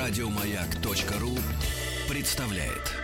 Радиомаяк.ру представляет.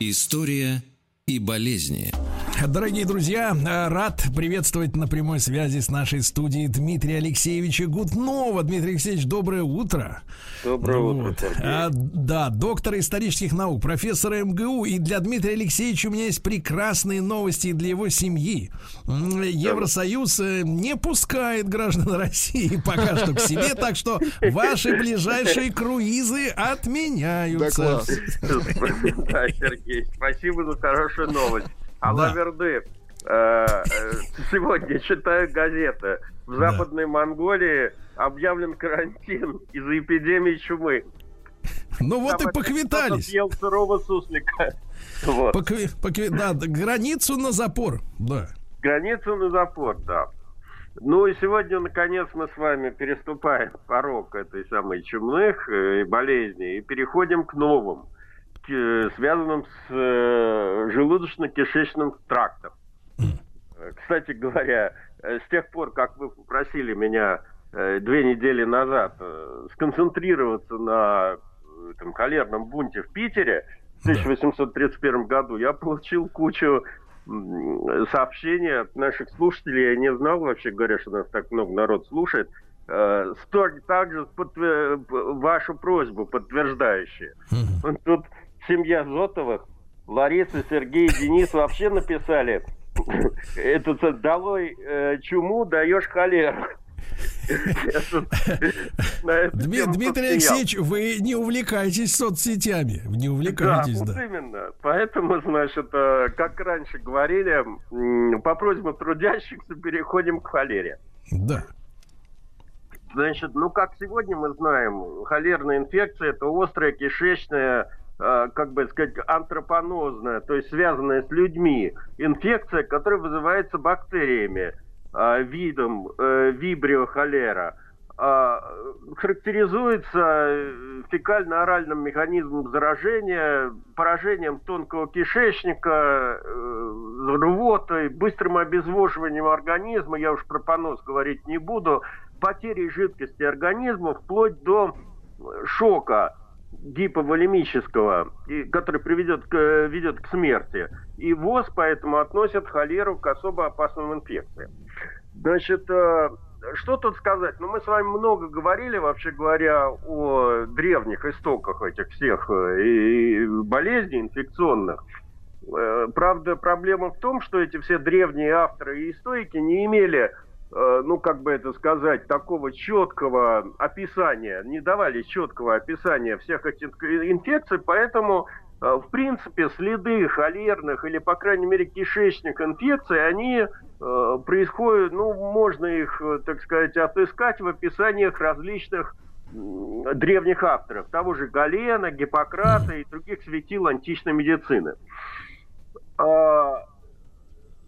История и болезни. Дорогие друзья, э, рад приветствовать на прямой связи с нашей студией Дмитрия Алексеевича Гутнова. Дмитрий Алексеевич, доброе утро. Доброе утро, Сергей. А, да, доктор исторических наук, профессор МГУ. И для Дмитрия Алексеевича у меня есть прекрасные новости для его семьи. Евросоюз э, не пускает граждан России пока что к себе, так что ваши ближайшие круизы отменяются. Да, Сергей, спасибо за хорошую новость. Алаверды. Э, сегодня читаю газеты. В Западной Монголии объявлен карантин из-за эпидемии чумы. Ну вот Там и поквитались. Съел сырого суслика. Вот. Покви- покви- да, границу на запор. Да. Границу на запор, да. Ну и сегодня, наконец, мы с вами переступаем порог этой самой чумных э, болезней и переходим к новым, связанным с э, желудочно-кишечным трактом. Кстати говоря, э, с тех пор, как вы попросили меня э, две недели назад сконцентрироваться на этом холерном бунте в Питере в 1831 году, я получил кучу сообщений от наших слушателей. Я не знал, вообще говоря, что нас так много народ слушает. Столь- также подтвер- вашу просьбу подтверждающие. Тут семья Зотовых, Лариса, Сергей, Денис вообще написали это долой э, чуму, даешь холеру. Дмитрий. Алексеевич, вы не увлекайтесь соцсетями. Не увлекайтесь, да, именно. Поэтому, значит, э, как раньше говорили, по просьбе трудящихся переходим к холере. Да. Значит, ну как сегодня мы знаем, холерная инфекция это острая кишечная, как бы сказать, антропонозная, то есть связанная с людьми инфекция, которая вызывается бактериями, э, видом э, вибрио холера. Характеризуется э, фекально-оральным механизмом заражения, поражением тонкого кишечника, э, рвотой, быстрым обезвоживанием организма, я уж про понос говорить не буду, потерей жидкости организма вплоть до шока гиповолемического, который приведет к, э, ведет к смерти. И ВОЗ поэтому относят холеру к особо опасным инфекциям. Значит, э, что тут сказать? Ну, мы с вами много говорили, вообще говоря, о древних истоках этих всех э, и- болезней инфекционных. Правда, проблема в том, что эти все древние авторы и историки не имели, ну, как бы это сказать, такого четкого описания, не давали четкого описания всех этих инфекций, поэтому, э, в принципе, следы холерных или, по крайней мере, кишечных инфекций, они э, происходят, ну, можно их, э, так сказать, отыскать в описаниях различных древних авторов, того же Галена, Гиппократа и других светил античной медицины.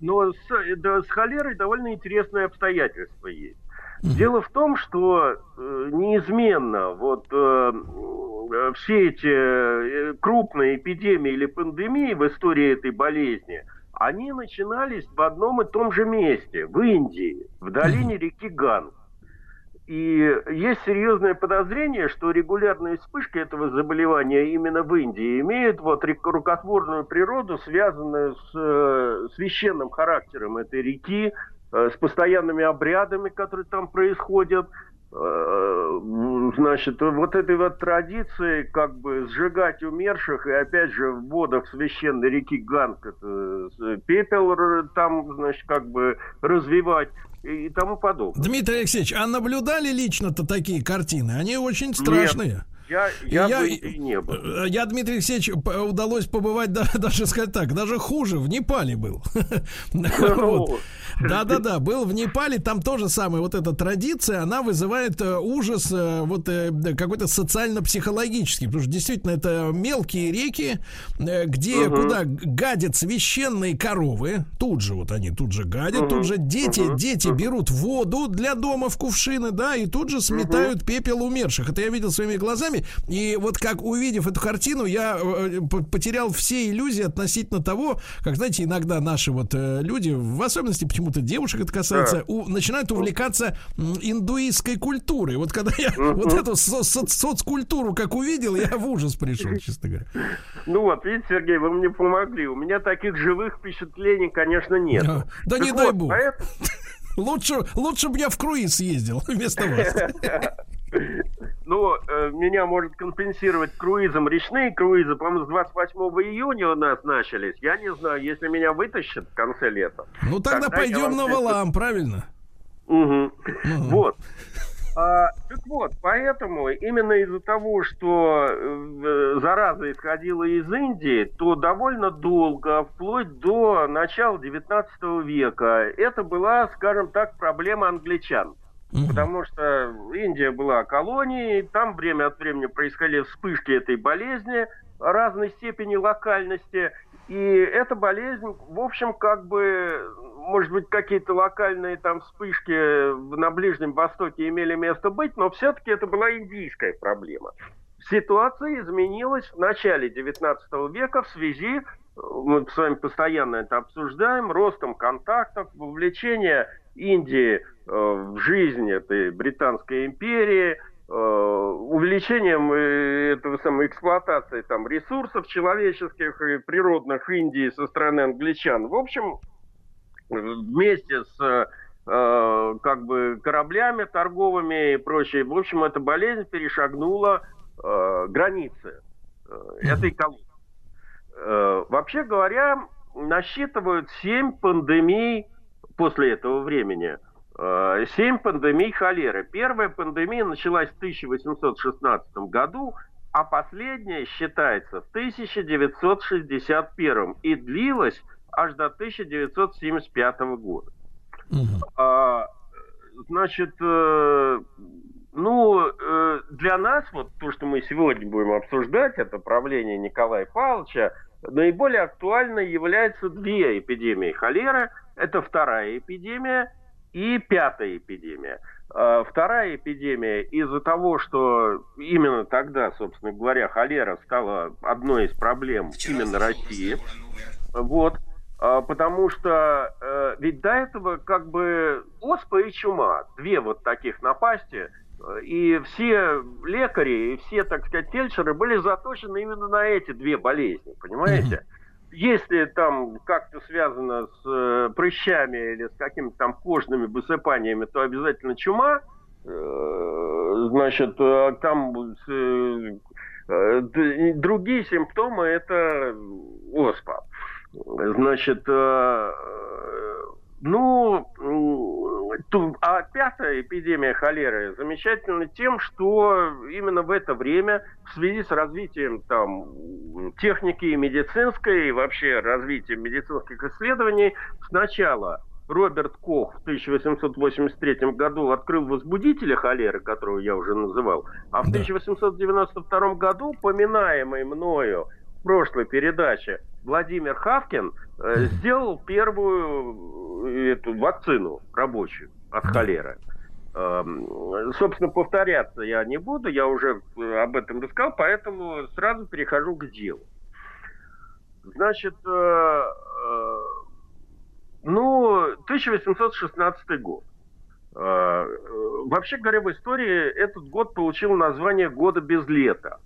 Но с, да, с холерой довольно интересное обстоятельство есть. Дело в том, что э, неизменно вот э, э, все эти э, крупные эпидемии или пандемии в истории этой болезни, они начинались в одном и том же месте, в Индии, в долине реки Ганг. И есть серьезное подозрение, что регулярные вспышки этого заболевания именно в Индии имеют вот рукотворную природу, связанную с э, священным характером этой реки, э, с постоянными обрядами, которые там происходят. Э, Значит, вот этой вот традиции как бы сжигать умерших и опять же в водах священной реки Ганг это, пепел там, значит, как бы развивать и и тому подобное. Дмитрий Алексеевич, а наблюдали лично-то такие картины? Они очень страшные. Я, И я, я- в Индии не был. Э, Я, Дмитрий Алексеевич, удалось побывать, да- даже сказать так, даже хуже, в Непале был. Вот. Да-да-да, был в Непале, там тоже самое, вот эта традиция, она вызывает э, ужас э, вот какой-то социально-психологический, потому что действительно это мелкие реки, где куда гадят священные коровы, тут же вот они тут же гадят, тут же дети, дети берут воду для дома в кувшины, да, и тут же сметают пепел умерших. Это я видел своими глазами, и вот как увидев эту картину, я потерял все иллюзии относительно того, как, знаете, иногда наши вот люди, в особенности почему-то девушек это касается, да. у, начинают увлекаться индуистской культурой. Вот когда я вот эту со со соцкультуру как увидел, я в ужас пришел, честно говоря. Ну вот, видите, Сергей, вы мне помогли. У меня таких живых впечатлений, конечно, нет. Да, да не вот, дай бог. Поэтому... Лучше, лучше бы я в круиз съездил вместо вас. Ну, э, меня может компенсировать круизом речные круизы, по-моему, с 28 июня у нас начались. Я не знаю, если меня вытащат в конце лета. Ну, тогда, тогда пойдем на валам, правильно? Угу. Угу. Вот. А, так вот, поэтому именно из-за того, что э, зараза исходила из Индии, то довольно долго, вплоть до начала 19 века, это была, скажем так, проблема англичан. Угу. Потому что Индия была колонией, там время от времени происходили вспышки этой болезни разной степени локальности. И эта болезнь, в общем, как бы, может быть, какие-то локальные там вспышки на Ближнем Востоке имели место быть, но все-таки это была индийская проблема. Ситуация изменилась в начале XIX века в связи, мы с вами постоянно это обсуждаем, ростом контактов, вовлечение Индии в жизнь этой Британской империи, э, увеличением э, этого самой эксплуатации там ресурсов человеческих и природных Индии со стороны англичан. В общем, вместе с как бы кораблями торговыми и прочее, в общем, эта болезнь перешагнула границы этой колонии. Вообще говоря, насчитывают семь пандемий после этого времени э, семь пандемий холеры. Первая пандемия началась в 1816 году, а последняя считается в 1961 и длилась аж до 1975 года. Угу. А, значит, э, ну, э, для нас, вот то, что мы сегодня будем обсуждать, это правление Николая Павловича, наиболее актуальной являются две эпидемии холеры – это вторая эпидемия и пятая эпидемия. А, вторая эпидемия из-за того, что именно тогда, собственно говоря, холера стала одной из проблем именно России. Вот. А, потому что э, ведь до этого как бы оспа и чума, две вот таких напасти, и все лекари, и все, так сказать, фельдшеры были заточены именно на эти две болезни, понимаете? Mm-hmm. Если там как-то связано с э, прыщами или с какими-то там кожными высыпаниями, то обязательно чума. Э, значит, э, там э, э, другие симптомы это оспа. Значит, э, ну, а пятая эпидемия холеры замечательна тем, что именно в это время, в связи с развитием там, техники медицинской и вообще развитием медицинских исследований, сначала Роберт Кох в 1883 году открыл возбудителя холеры, которого я уже называл, а в 1892 году, поминаемый мною прошлой передаче Владимир Хавкин э, сделал первую э, эту вакцину рабочую от холеры. Э, собственно, повторяться я не буду, я уже э, об этом рассказал, поэтому сразу перехожу к делу. Значит, э, э, ну, 1816 год. Э, вообще говоря, в истории этот год получил название «Года без лета»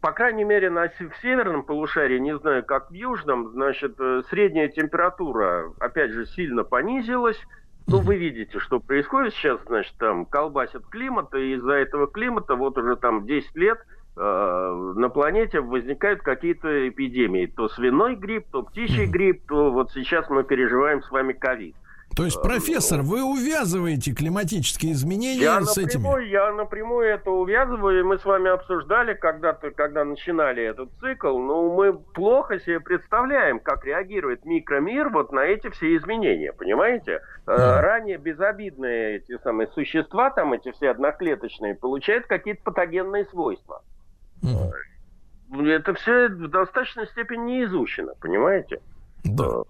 по крайней мере, на, в северном полушарии, не знаю, как в южном, значит, э, средняя температура, опять же, сильно понизилась. Ну, вы видите, что происходит сейчас, значит, там колбасит климат, и из-за этого климата вот уже там 10 лет э, на планете возникают какие-то эпидемии. То свиной грипп, то птичий грипп, то вот сейчас мы переживаем с вами ковид. То есть, профессор, вы увязываете климатические изменения я с напрямую, этими? Я напрямую это увязываю, и мы с вами обсуждали когда-то, когда начинали этот цикл, но мы плохо себе представляем, как реагирует микромир вот на эти все изменения, понимаете? Mm. Ранее безобидные эти самые существа, там эти все одноклеточные, получают какие-то патогенные свойства. Mm. Это все в достаточной степени не изучено, понимаете? Да.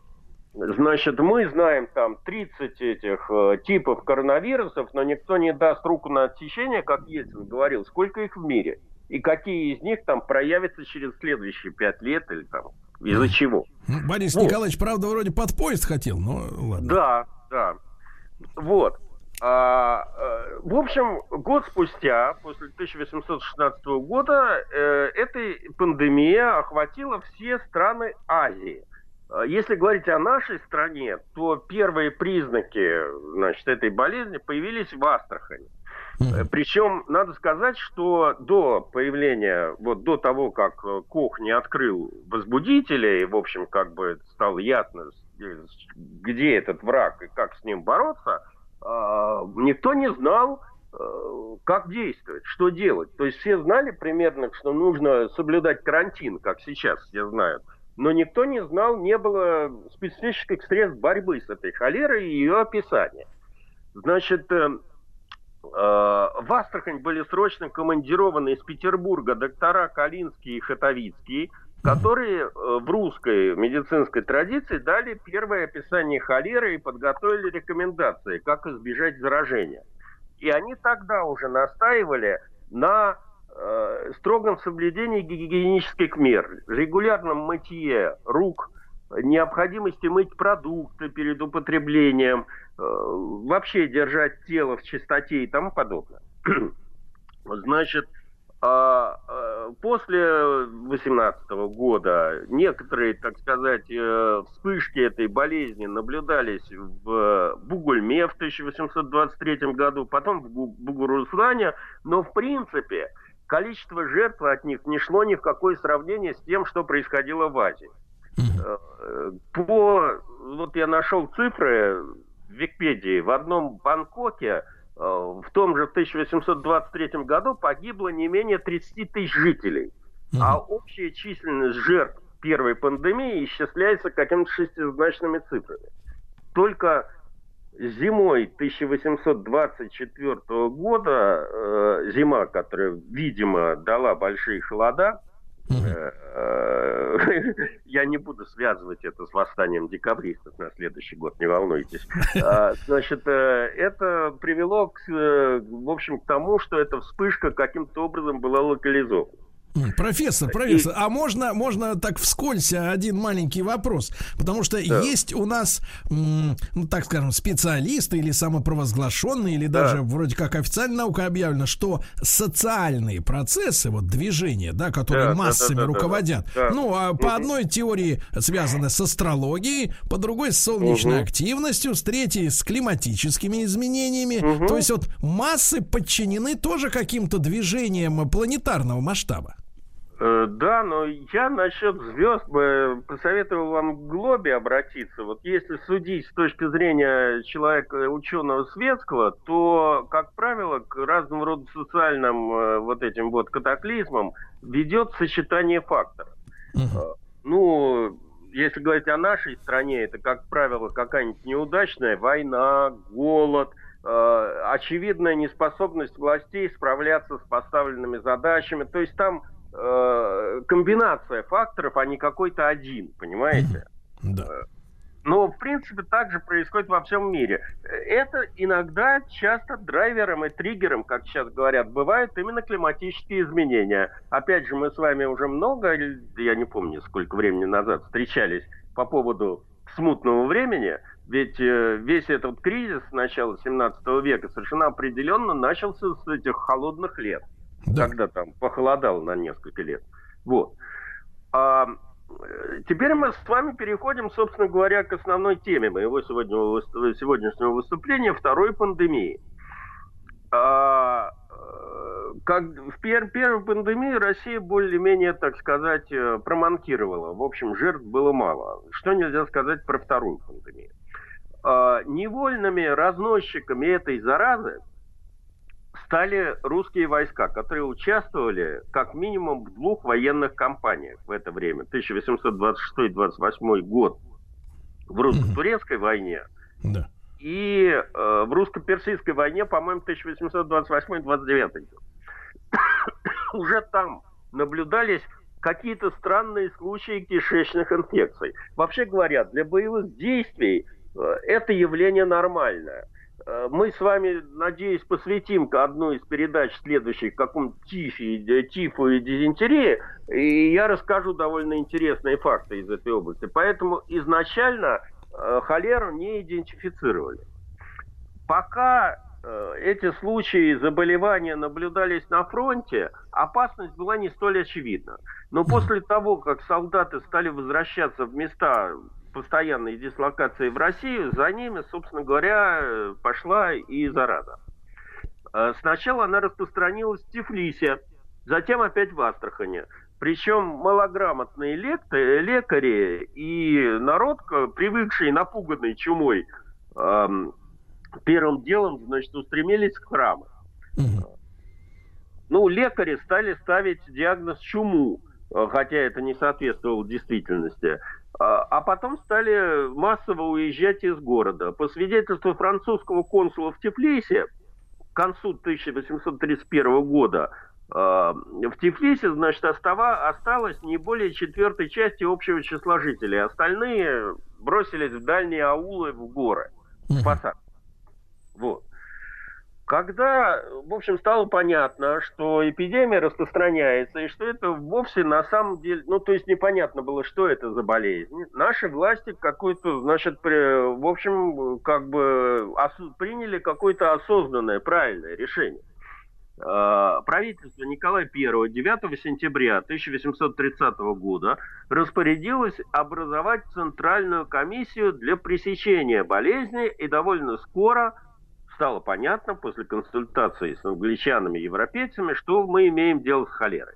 Значит, мы знаем там 30 этих э, типов коронавирусов, но никто не даст руку на отсечение, как Ельцин говорил, сколько их в мире. И какие из них там проявятся через следующие пять лет или там из-за чего. Ну, Борис вот. Николаевич, правда, вроде под поезд хотел, но ладно. Да, да. Вот. А, э, в общем, год спустя, после 1816 года, э, эта пандемия охватила все страны Азии – если говорить о нашей стране, то первые признаки значит, этой болезни появились в Астрахани. Mm-hmm. Причем надо сказать, что до появления, вот до того, как Кох не открыл возбудителя, и, в общем, как бы стало ясно, где этот враг и как с ним бороться, а, никто не знал, э, как действовать, что делать. То есть все знали примерно, что нужно соблюдать карантин, как сейчас все знают но никто не знал, не было специфических средств борьбы с этой холерой и ее описания. Значит, э, э, в Астрахань были срочно командированы из Петербурга доктора Калинский и Хатовицкий, которые э, в русской медицинской традиции дали первое описание холеры и подготовили рекомендации, как избежать заражения. И они тогда уже настаивали на э, строгом соблюдении гигиенических мер, регулярном мытье рук, необходимости мыть продукты перед употреблением, э, вообще держать тело в чистоте и тому подобное. Значит, а, а, после 18 года некоторые, так сказать, э, вспышки этой болезни наблюдались в Бугульме в 1823 году, потом в Бугуруслане, но в принципе количество жертв от них не шло ни в какое сравнение с тем, что происходило в Азии. Э, по, вот я нашел цифры в Википедии. В одном Бангкоке э, в том же 1823 году погибло не менее 30 тысяч жителей. А общая численность жертв первой пандемии исчисляется какими-то шестизначными цифрами. Только зимой 1824 года, э, зима, которая, видимо, дала большие холода, э, э, я не буду связывать это с восстанием декабристов на следующий год, не волнуйтесь. А, значит, э, это привело, к, в общем, к тому, что эта вспышка каким-то образом была локализована. Профессор, профессор, а можно, можно так вскользь один маленький вопрос? Потому что да. есть у нас, ну так скажем, специалисты или самопровозглашенные, или да. даже вроде как официальная наука объявлена, что социальные процессы, вот движения, да, которые да, массами да, да, руководят, да, да. ну, а угу. по одной теории связаны с астрологией, по другой с солнечной угу. активностью, с третьей с климатическими изменениями. Угу. То есть вот массы подчинены тоже каким-то движениям планетарного масштаба. Э, да, но я насчет звезд бы посоветовал вам к Глобе обратиться. Вот если судить с точки зрения человека, ученого светского, то, как правило, к разным рода социальным э, вот этим вот катаклизмам ведет сочетание факторов. Uh-huh. Ну, если говорить о нашей стране, это, как правило, какая-нибудь неудачная война, голод, очевидная неспособность властей справляться с поставленными задачами. То есть там э, комбинация факторов, а не какой-то один, понимаете? Да. Э, но, в принципе, так же происходит во всем мире. Это иногда часто драйвером и триггером, как сейчас говорят, бывают именно климатические изменения. Опять же, мы с вами уже много, я не помню, сколько времени назад встречались по поводу смутного времени, ведь э, весь этот кризис начала 17 века совершенно определенно начался с этих холодных лет да. когда там похолодало на несколько лет. Вот. А, теперь мы с вами переходим, собственно говоря, к основной теме моего сегодняшнего, выступления второй пандемии. А, э, как в пер, первой пандемии Россия более-менее, так сказать, э, проманкировала. В общем, жертв было мало. Что нельзя сказать про вторую пандемию? э, невольными разносчиками этой заразы стали русские войска, которые участвовали как минимум в двух военных кампаниях в это время. 1826-28 год в русско-турецкой войне да. и э, в русско-персидской войне, по-моему, 1828-29 год. Уже там наблюдались какие-то странные случаи кишечных инфекций. Вообще говоря, для боевых действий э, это явление нормальное. Э, мы с вами, надеюсь, посвятим одну из передач следующих какому-то тифе, тифу и дизентерии, и я расскажу довольно интересные факты из этой области. Поэтому изначально э, холеру не идентифицировали. Пока Э, эти случаи заболевания наблюдались на фронте, опасность была не столь очевидна. Но после того, как солдаты стали возвращаться в места постоянной дислокации в Россию, за ними, собственно говоря, пошла и зараза. Э, сначала она распространилась в Тифлисе, затем опять в Астрахане. Причем малограмотные лекари и народ, привыкший, напуганный чумой, эм, первым делом, значит, устремились к храму. Угу. Ну, лекари стали ставить диагноз чуму, э, хотя это не соответствовало действительности. А, а потом стали массово уезжать из города. По свидетельству французского консула в Тифлисе, к концу 1831 года э, в Тифлисе, значит, остава, осталось не более четвертой части общего числа жителей. Остальные бросились в дальние аулы, в горы, спасаться. Вот. Когда, в общем, стало понятно, что эпидемия распространяется, и что это вовсе на самом деле, ну, то есть непонятно было, что это за болезнь, наши власти какой-то, значит, при, в общем, как бы ос- приняли какое-то осознанное, правильное решение. А, правительство Николая I 9 сентября 1830 года распорядилось образовать Центральную комиссию для пресечения болезни и довольно скоро – стало понятно после консультации с англичанами и европейцами, что мы имеем дело с холерой.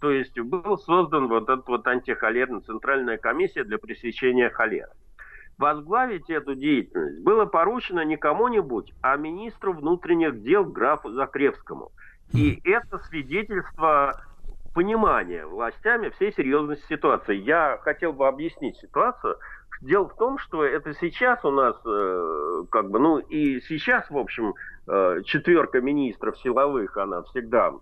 То есть был создан вот этот вот антихолерная центральная комиссия для пресечения холеры. Возглавить эту деятельность было поручено не кому-нибудь, а министру внутренних дел графу Закревскому. И это свидетельство понимания властями всей серьезности ситуации. Я хотел бы объяснить ситуацию. Дело в том, что это сейчас у нас, э, как бы, ну и сейчас, в общем, э, четверка министров силовых, она всегда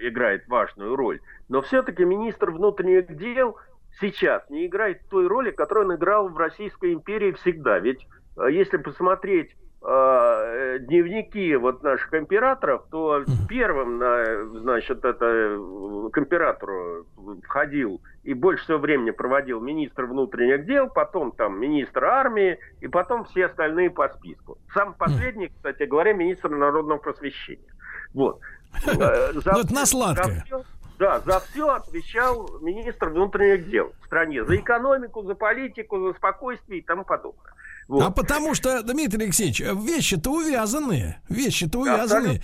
играет важную роль. Но все-таки министр внутренних дел сейчас не играет той роли, которую он играл в Российской империи всегда. Ведь э, если посмотреть э, дневники вот наших императоров, то первым, на, значит, это э, к императору входил и больше всего времени проводил министр внутренних дел, потом там министр армии, и потом все остальные по списку. Сам последний, кстати говоря, министр народного просвещения. Вот. Э, за, это на сладкое. Да, за все отвечал министр внутренних дел в стране. За экономику, за политику, за спокойствие и тому подобное. Вот. А потому что, Дмитрий Алексеевич, вещи-то увязанные. Вещи-то увязанные.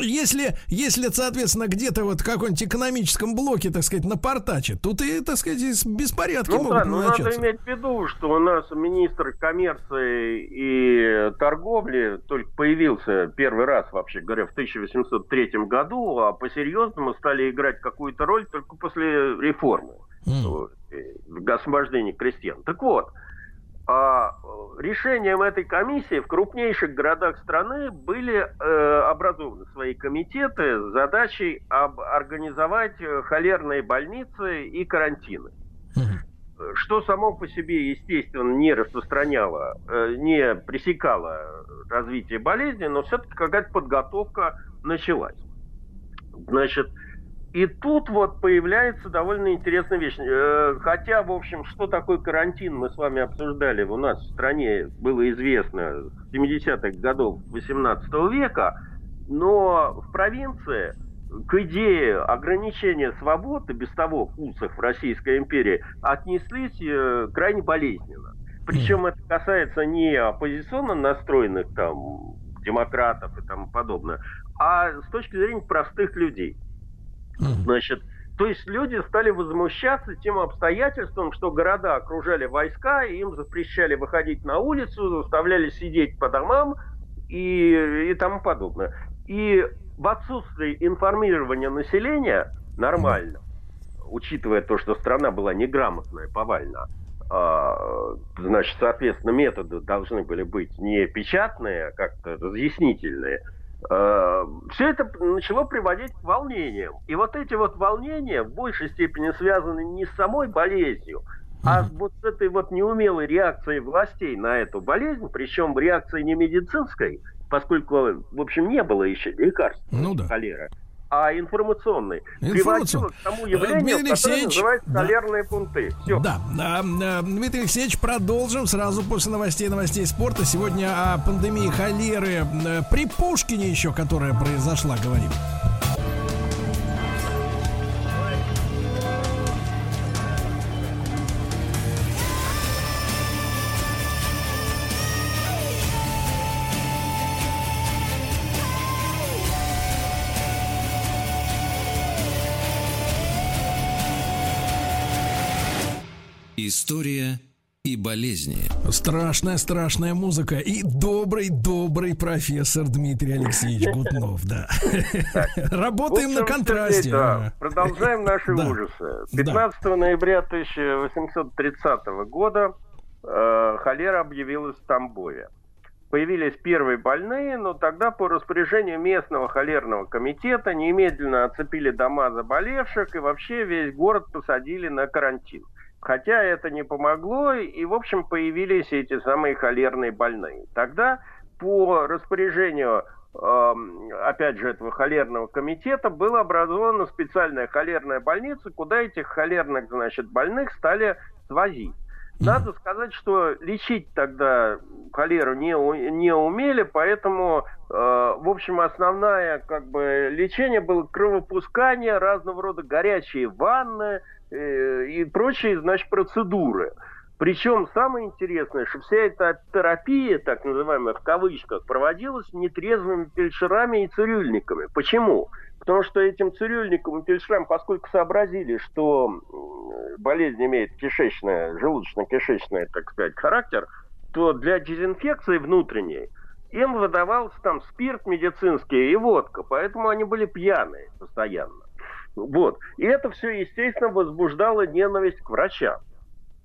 Если, если, соответственно, где-то вот в каком-нибудь экономическом блоке, так сказать, напортачит, тут и, так сказать, беспорядки ну, могут да, но надо иметь в виду, что у нас министр коммерции и торговли только появился первый раз, вообще говоря, в 1803 году, а по-серьезному стали играть какую-то роль только после реформы. Mm. Освобождения крестьян. Так вот, решением этой комиссии в крупнейших городах страны были э, образованы свои комитеты с задачей об, организовать э, холерные больницы и карантины. Что само по себе, естественно, не распространяло, э, не пресекало развитие болезни, но все-таки какая-то подготовка началась. Значит, и тут вот появляется довольно интересная вещь. Э, хотя, в общем, что такое карантин, мы с вами обсуждали. У нас в стране было известно с 70-х годов 18 века, но в провинции к идее ограничения свободы, без того в в Российской империи, отнеслись э, крайне болезненно. Причем это касается не оппозиционно настроенных там демократов и тому подобное, а с точки зрения простых людей. Значит, То есть люди стали возмущаться тем обстоятельством, что города окружали войска, и им запрещали выходить на улицу, заставляли сидеть по домам и, и тому подобное. И в отсутствии информирования населения нормально, учитывая то, что страна была неграмотная, повально, а, значит, соответственно, методы должны были быть не печатные, а как-то разъяснительные. Все это начало приводить к волнениям. И вот эти вот волнения в большей степени связаны не с самой болезнью, а вот с этой вот неумелой реакцией властей на эту болезнь, причем реакцией не медицинской, поскольку, в общем, не было еще лекарств ну, да. холеры, а информационный, приводило к тому явлению, Дмитрий которое называется да. солярные пункты. Все. Да. А, а, Дмитрий Алексеевич, продолжим сразу после новостей новостей спорта. Сегодня о пандемии холеры э, при Пушкине еще, которая произошла, говорим. История и болезни. Страшная, страшная музыка. И добрый, добрый профессор Дмитрий Алексеевич Гутнов, да. Работаем на контрасте. Продолжаем наши ужасы. 15 ноября 1830 года э, холера объявилась в Тамбове. Появились первые больные, но тогда по распоряжению местного холерного комитета немедленно оцепили дома заболевших и вообще весь город посадили на карантин. Хотя это не помогло, и, в общем, появились эти самые холерные больные. Тогда по распоряжению эм, опять же, этого холерного комитета, была образована специальная холерная больница, куда этих холерных, значит, больных стали свозить. Надо сказать, что лечить тогда холеру не, не умели, поэтому, э, в общем, основное как бы лечение было кровопускание, разного рода горячие ванны, и прочие, значит, процедуры. Причем самое интересное, что вся эта терапия, так называемая в кавычках, проводилась нетрезвыми фельдшерами и цирюльниками. Почему? Потому что этим цирюльникам и фельдшерам, поскольку сообразили, что болезнь имеет кишечное, желудочно-кишечный, так сказать, характер, то для дезинфекции внутренней им выдавался там спирт медицинский и водка, поэтому они были пьяные постоянно. Вот. И это все, естественно, возбуждало ненависть к врачам.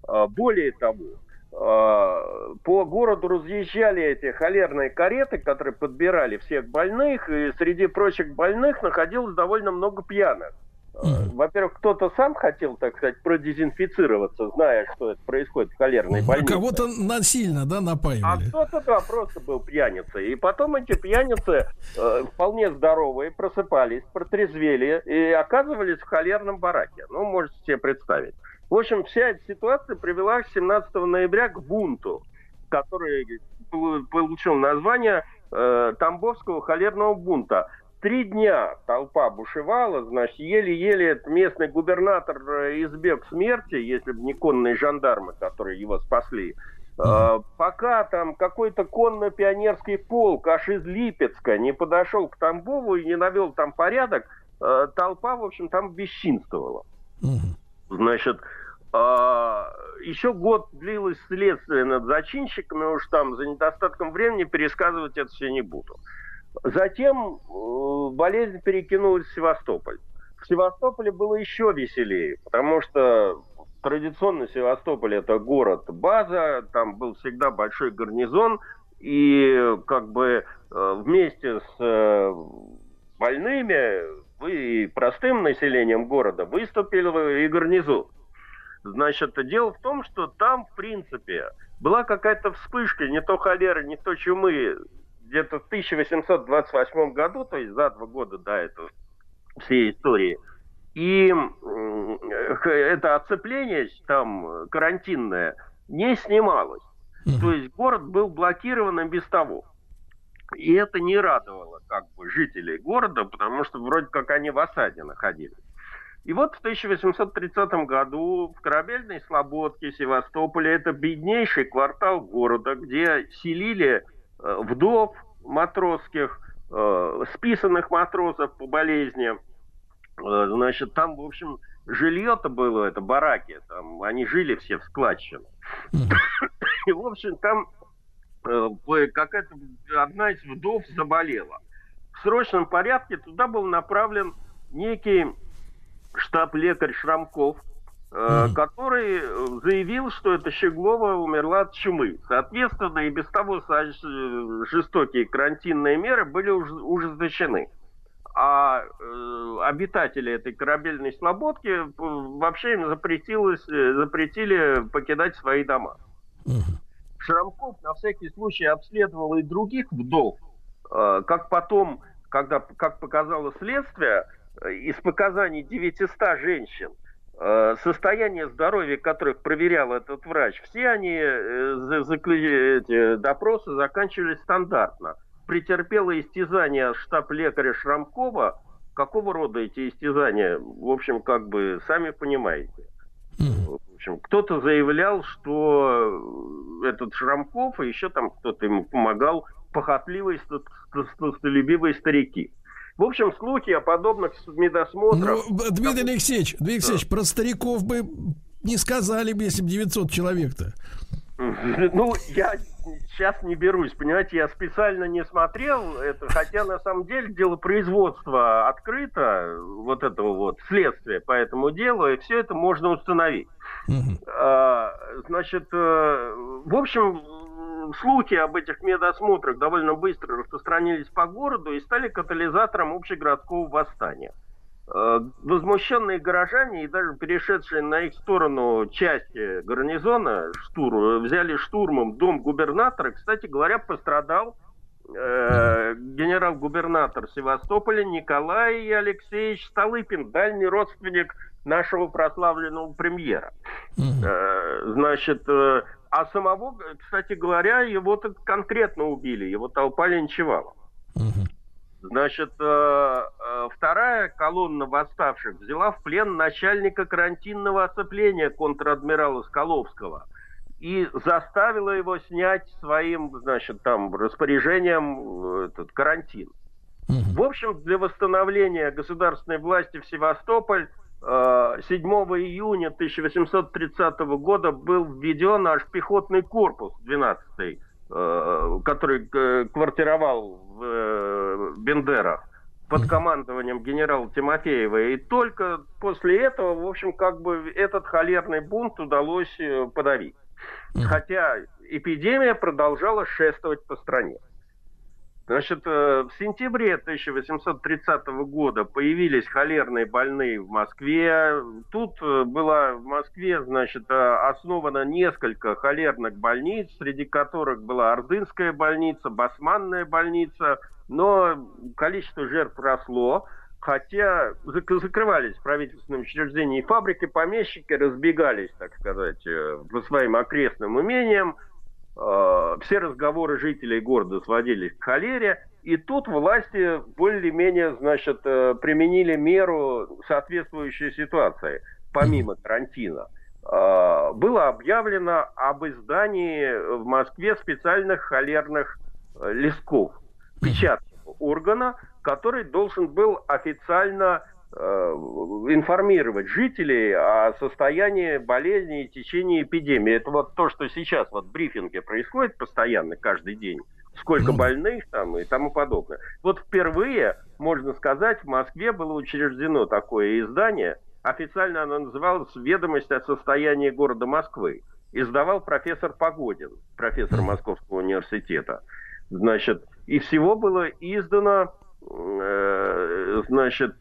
А, более того, а, по городу разъезжали эти холерные кареты, которые подбирали всех больных, и среди прочих больных находилось довольно много пьяных. Во-первых, кто-то сам хотел, так сказать, продезинфицироваться, зная, что это происходит в холерной больнице. Кого-то насильно, да, напаивали. А кто-то, да, просто был пьяницей. И потом эти пьяницы э, вполне здоровые просыпались, протрезвели и оказывались в холерном бараке. Ну, можете себе представить. В общем, вся эта ситуация привела 17 ноября к бунту, который получил название э, Тамбовского холерного бунта. Три дня толпа бушевала, значит, еле-еле местный губернатор э, избег смерти, если бы не конные жандармы, которые его спасли. Uh-huh. Пока там какой-то конно-пионерский полк аж из Липецка не подошел к Тамбову и не навел там порядок, э, толпа, в общем, там бесчинствовала. Uh-huh. Значит, еще год длилось следствие над зачинщиками, уж там за недостатком времени пересказывать это все не буду. Затем э, болезнь перекинулась в Севастополь. В Севастополе было еще веселее, потому что традиционно Севастополь это город-база, там был всегда большой гарнизон, и как бы э, вместе с э, больными и простым населением города выступил и гарнизон. Значит, дело в том, что там, в принципе, была какая-то вспышка, не то холеры, не то чумы где-то в 1828 году, то есть за два года до этого всей истории. И это оцепление там карантинное не снималось. То есть город был блокирован и без того. И это не радовало как бы жителей города, потому что вроде как они в осаде находились. И вот в 1830 году в корабельной Слободке, Севастополе, это беднейший квартал города, где селили вдов матросских, э, списанных матросов по болезни. Э, значит, там, в общем, жилье-то было, это бараки, там, они жили все в складчину. И, в общем, там э, какая-то одна из вдов заболела. В срочном порядке туда был направлен некий штаб-лекарь Шрамков, mm. который заявил, что эта Щеглова умерла от чумы. Соответственно, и без того жестокие карантинные меры были ужесточены. А э, обитатели этой корабельной слободки вообще им запретилось, запретили покидать свои дома. Mm. Шрамков на всякий случай обследовал и других вдов, э, как потом, когда, как показало следствие, из показаний 900 женщин, э, состояние здоровья которых проверял этот врач, все они, э, эти допросы заканчивались стандартно. Претерпела истязание штаб-лекаря Шрамкова. Какого рода эти истязания? В общем, как бы, сами понимаете. В общем, кто-то заявлял, что этот Шрамков и еще там кто-то ему помогал похотливые, столюбивые старики. В общем, слухи о подобных медосмотрах... Ну, Дмитрий Алексеевич, Дмитрий Алексеевич, про стариков бы не сказали бы, если бы 900 человек-то. Ну, я сейчас не берусь, понимаете, я специально не смотрел это, хотя на самом деле дело производства открыто, вот этого вот следствия по этому делу, и все это можно установить. А, значит, э, в общем, слухи об этих медосмотрах довольно быстро распространились по городу и стали катализатором общегородского восстания. Э, возмущенные горожане и даже перешедшие на их сторону части гарнизона штур, взяли штурмом дом губернатора. Кстати говоря, пострадал э, генерал-губернатор Севастополя Николай Алексеевич Столыпин, дальний родственник нашего прославленного премьера. Э, значит, э, а самого, кстати говоря, его так конкретно убили, его толпа линчевала. Значит, э, вторая колонна восставших взяла в плен начальника карантинного оцепления контр-адмирала Скаловского и заставила его снять своим, значит, там, распоряжением этот карантин. В общем, для восстановления государственной власти в Севастополь 7 июня 1830 года был введен аж пехотный корпус 12 Э, который э, квартировал в э, Бендерах под командованием генерала Тимофеева. И только после этого, в общем, как бы этот холерный бунт удалось подавить. Хотя эпидемия продолжала шествовать по стране. Значит, э, в сентябре 1830 года появились холерные больные в Москве. Тут э, была в Москве, значит, э, основано несколько холерных больниц, среди которых была Ордынская больница, Басманная больница, но количество жертв росло. Хотя закрывались правительственные учреждения и фабрики, помещики разбегались, так сказать, по своим окрестным имениям. Э, все разговоры жителей города сводились к холере, и тут власти более-менее, значит, э, применили меру соответствующей ситуации, помимо карантина. Э, было объявлено об издании в Москве специальных холерных листков, печатного органа, который должен был официально информировать жителей о состоянии болезни и течении эпидемии. Это вот то, что сейчас вот в брифинге происходит постоянно, каждый день. Сколько ну больных там и тому подобное. Вот впервые, можно сказать, в Москве было учреждено такое издание. Официально оно называлось «Ведомость о состоянии города Москвы». Издавал профессор Погодин, профессор Московского университета. Значит, и всего было издано Э, значит,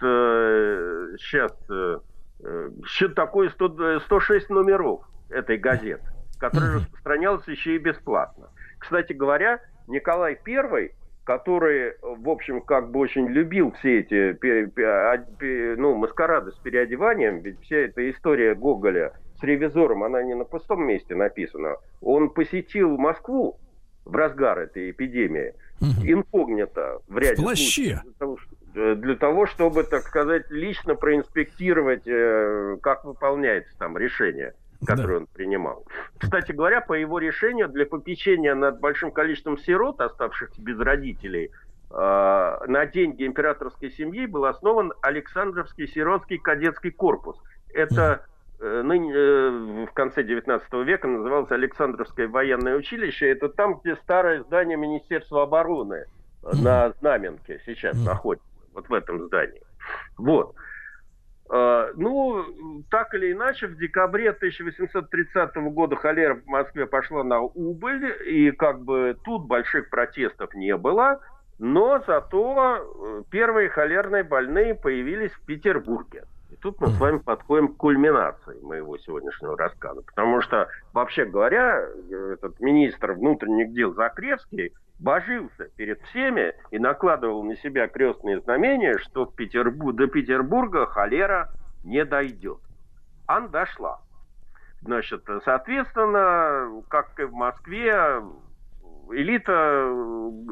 сейчас э, э, счет такой 100, 106 номеров этой газеты, который распространялся еще и бесплатно. Кстати говоря, Николай I, который, в общем, как бы очень любил все эти ну, маскарады с переодеванием, ведь вся эта история Гоголя с ревизором, она не на пустом месте написана. Он посетил Москву в разгар этой эпидемии – инкогнито в ряде в плаще. Для того, э, для того, чтобы, так сказать, лично проинспектировать, э, как выполняется там решение которое да. он принимал. Кстати говоря, по его решению для попечения над большим количеством сирот, оставшихся без родителей, э, на деньги императорской семьи был основан Александровский сиротский кадетский корпус. Это ныне, в конце 19 века называлось Александровское военное училище. Это там, где старое здание Министерства обороны на Знаменке сейчас находится. Вот в этом здании. Вот. Ну, так или иначе, в декабре 1830 года холера в Москве пошла на убыль, и как бы тут больших протестов не было, но зато э, первые холерные больные появились в Петербурге. И тут мы с вами подходим к кульминации моего сегодняшнего рассказа. Потому что, вообще говоря, этот министр внутренних дел Закревский божился перед всеми и накладывал на себя крестные знамения, что в Петербург, до Петербурга холера не дойдет. Ан дошла. Значит, соответственно, как и в Москве, элита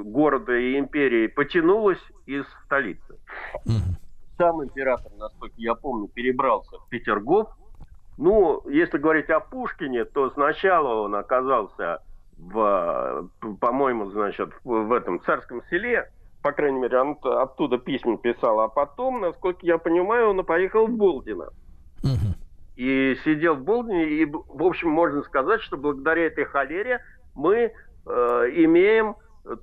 города и империи потянулась из столицы. Сам император, насколько я помню, перебрался в Петергоф. Ну, если говорить о Пушкине, то сначала он оказался в, по-моему, значит, в, этом царском селе, по крайней мере, он оттуда письма писал, а потом, насколько я понимаю, он поехал в Болдино. И сидел в Болдине, и, в общем, можно сказать, что благодаря этой холере мы э, имеем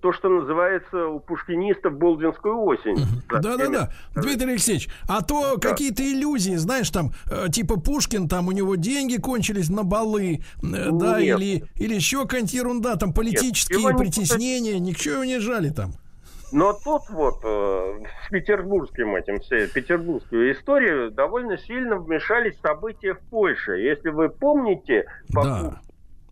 то, что называется у пушкинистов Болдинскую осень. Да-да-да. Дмитрий Алексеевич, а то да. какие-то иллюзии, знаешь, там, э, типа Пушкин, там у него деньги кончились на балы, э, да, или, или еще какая-нибудь ерунда, там политические Нет, притеснения, не... ничего не жали там. Но тут вот э, с петербургским этим, все, петербургскую историю довольно сильно вмешались события в Польше. Если вы помните, по да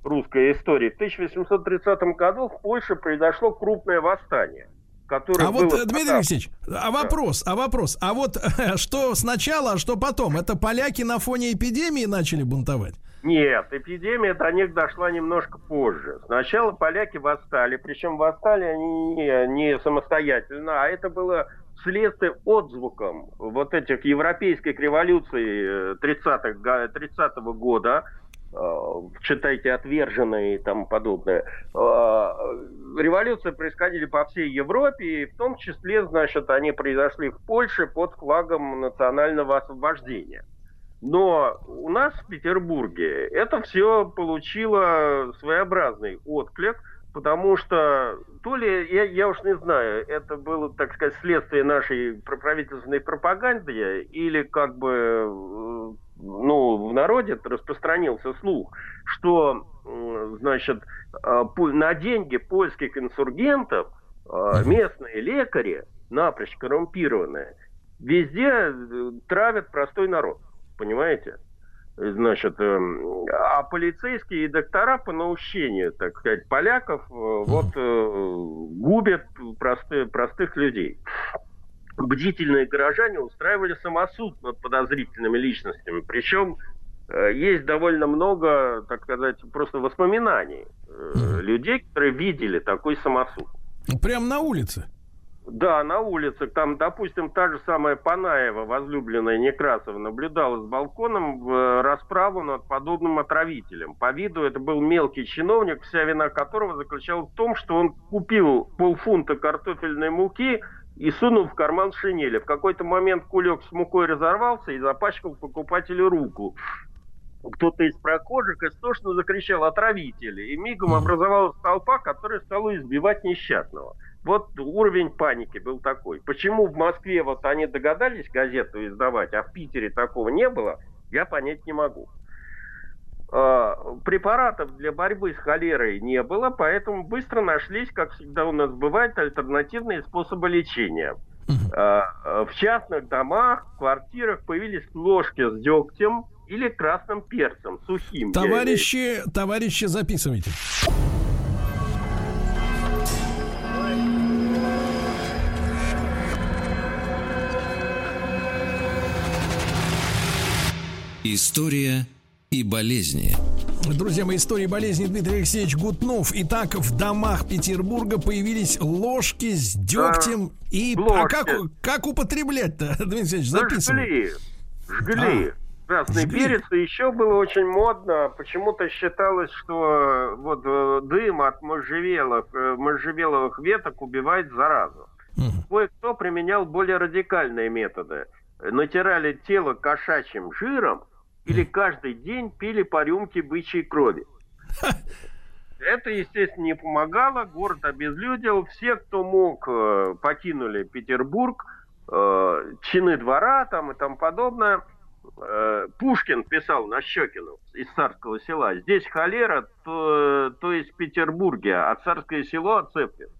русской истории. В 1830 году в Польше произошло крупное восстание. Которое а вот, Дмитрий Алексеевич, а вопрос, а вопрос, а вот что сначала, а что потом? Это поляки на фоне эпидемии начали бунтовать? Нет, эпидемия до них дошла немножко позже. Сначала поляки восстали, причем восстали они не, не самостоятельно, а это было следствие отзвуком вот этих европейских революций 30-го 30 года, Э, читайте «Отверженные» и тому подобное. Э, революции происходили по всей Европе, и в том числе, значит, они произошли в Польше под флагом национального освобождения. Но у нас в Петербурге это все получило своеобразный отклик, потому что то ли, я, я уж не знаю, это было, так сказать, следствие нашей правительственной пропаганды, или как бы э, ну, в народе распространился слух, что, значит, а, на деньги польских инсургентов а, местные лекари, напрочь коррумпированные, везде э, травят простой народ, понимаете? Значит, эм, а полицейские и доктора по наущению, так сказать, поляков э, вот э, губят простых, простых людей бдительные горожане устраивали самосуд над подозрительными личностями. Причем э, есть довольно много, так сказать, просто воспоминаний людей, которые видели такой самосуд. Прямо на улице? Да, на улице. Там, допустим, та же самая Панаева, возлюбленная Некрасова, наблюдала с балконом в э, расправу над подобным отравителем. По виду это был мелкий чиновник, вся вина которого заключалась в том, что он купил полфунта картофельной муки – и сунул в карман шинели. В какой-то момент кулек с мукой разорвался и запачкал покупателю руку. Кто-то из прохожих истошно закричал «отравители», и мигом образовалась толпа, которая стала избивать несчастного. Вот уровень паники был такой. Почему в Москве вот они догадались газету издавать, а в Питере такого не было, я понять не могу. А, препаратов для борьбы с холерой не было, поэтому быстро нашлись, как всегда у нас бывает, альтернативные способы лечения. А, в частных домах, квартирах появились ложки с дегтем или красным перцем, сухим. Товарищи, товарищи, записывайте. История и болезни. Друзья мои, истории болезни Дмитрий Алексеевич Гутнов. Итак, в домах Петербурга появились ложки с дегтем. А, и ложки. а как, как употреблять-то, Дмитрий Алексеевич, записывай. Жгли. Жгли. А. Красный Жгли. перец. И еще было очень модно. Почему-то считалось, что вот э, дым от можжевелых, э, можжевеловых веток убивает заразу. Угу. Кое-кто применял более радикальные методы. Натирали тело кошачьим жиром, или каждый день пили по рюмке бычьей крови. Это, естественно, не помогало, город обезлюдил, все, кто мог, э, покинули Петербург, э, чины двора там и тому подобное. Э, Пушкин писал на Щекину из царского села, здесь холера, то, то есть в Петербурге, а царское село отцеплено.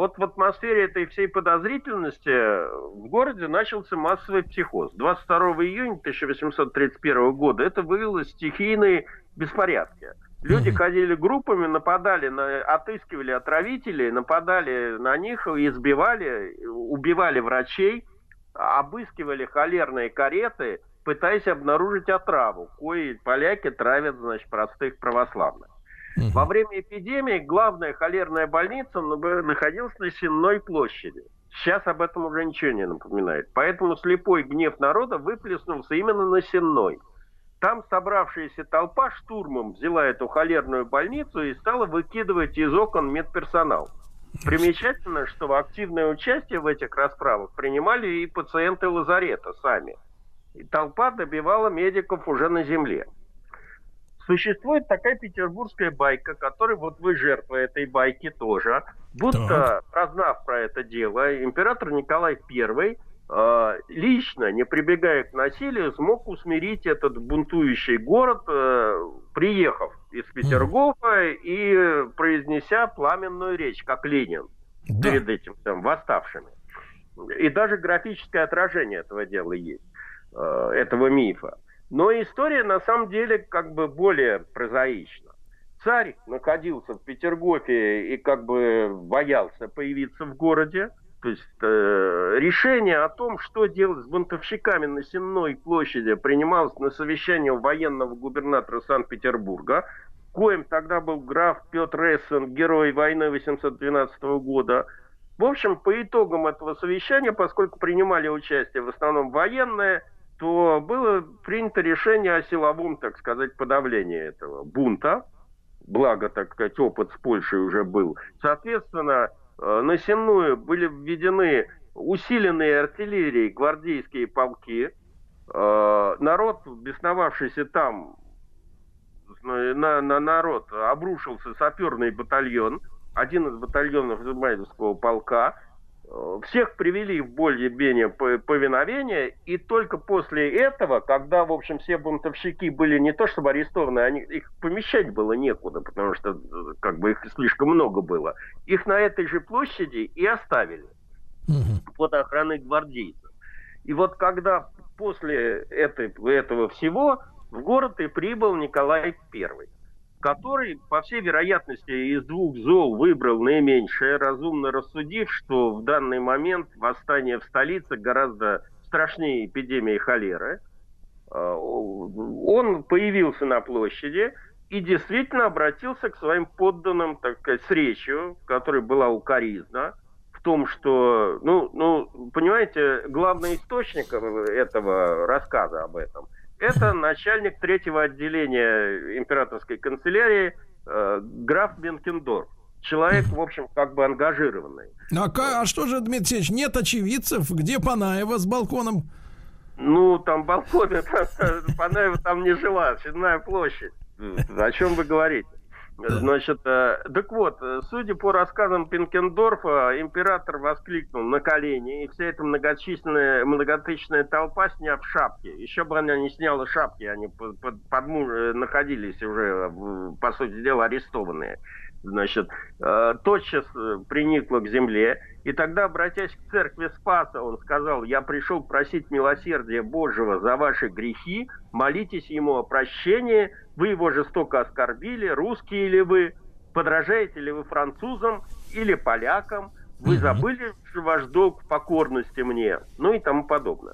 Вот в атмосфере этой всей подозрительности в городе начался массовый психоз. 22 июня 1831 года это вывелось стихийные беспорядки. Люди ходили группами, нападали, на, отыскивали отравителей, нападали на них, избивали, убивали врачей, обыскивали холерные кареты, пытаясь обнаружить отраву, кои поляки травят, значит, простых православных. Во время эпидемии главная холерная больница находилась на Сенной площади. Сейчас об этом уже ничего не напоминает. Поэтому слепой гнев народа выплеснулся именно на Сенной. Там собравшаяся толпа штурмом взяла эту холерную больницу и стала выкидывать из окон медперсонал. Примечательно, что активное участие в этих расправах принимали и пациенты лазарета сами. И толпа добивала медиков уже на земле. Существует такая петербургская байка, которой вот вы жертва этой байки тоже. Будто, так. прознав про это дело, император Николай I Э, лично, не прибегая к насилию, смог усмирить этот бунтующий город, э, приехав из Петергофа и произнеся пламенную речь, как Ленин, да. перед этим там, восставшими. И даже графическое отражение этого дела есть, э, этого мифа. Но история на самом деле как бы более прозаична. Царь находился в Петергофе и как бы боялся появиться в городе. То есть э, решение о том, что делать с бунтовщиками на Сенной площади, принималось на совещании военного губернатора Санкт-Петербурга, коим тогда был граф Петр Эссен, герой войны 812 года. В общем, по итогам этого совещания, поскольку принимали участие в основном военные, то было принято решение о силовом, так сказать, подавлении этого бунта. Благо, так сказать, опыт с Польшей уже был. Соответственно, Э, на Сенную были введены усиленные артиллерией гвардейские полки. Э, народ, бесновавшийся там, на, на народ обрушился саперный батальон, один из батальонов Измайловского полка – всех привели в более-менее повиновение, и только после этого, когда, в общем, все бунтовщики были не то чтобы арестованы, они, их помещать было некуда, потому что как бы их слишком много было, их на этой же площади и оставили угу. под охраной гвардейцев. И вот когда после этой, этого всего в город и прибыл Николай Первый который, по всей вероятности, из двух зол выбрал наименьшее, разумно рассудив, что в данный момент восстание в столице гораздо страшнее эпидемии холеры. А, он появился на площади и действительно обратился к своим подданным, так сказать, с речью, в которой была укоризна, в том, что, ну, ну, понимаете, главный источник этого рассказа об этом – это начальник третьего отделения императорской канцелярии э, граф Бенкендорф. Человек, в общем, как бы ангажированный. А, а что же, Дмитрий Алексеевич, нет очевидцев? Где Панаева с балконом? Ну, там балкон, Панаева там не жила, Седная площадь. О чем вы говорите? Значит, э, так вот, э, судя по рассказам Пинкендорфа, император воскликнул на колени, и вся эта многочисленная, многотысячная толпа, сняв шапки, еще бы она не сняла шапки, они под, под, под, э, находились уже, по сути дела, арестованные значит, э, тотчас э, приникла к земле, и тогда, обратясь к церкви Спаса, он сказал, я пришел просить милосердия Божьего за ваши грехи, молитесь ему о прощении, вы его жестоко оскорбили, русские ли вы, подражаете ли вы французам или полякам, вы забыли ваш долг в покорности мне, ну и тому подобное.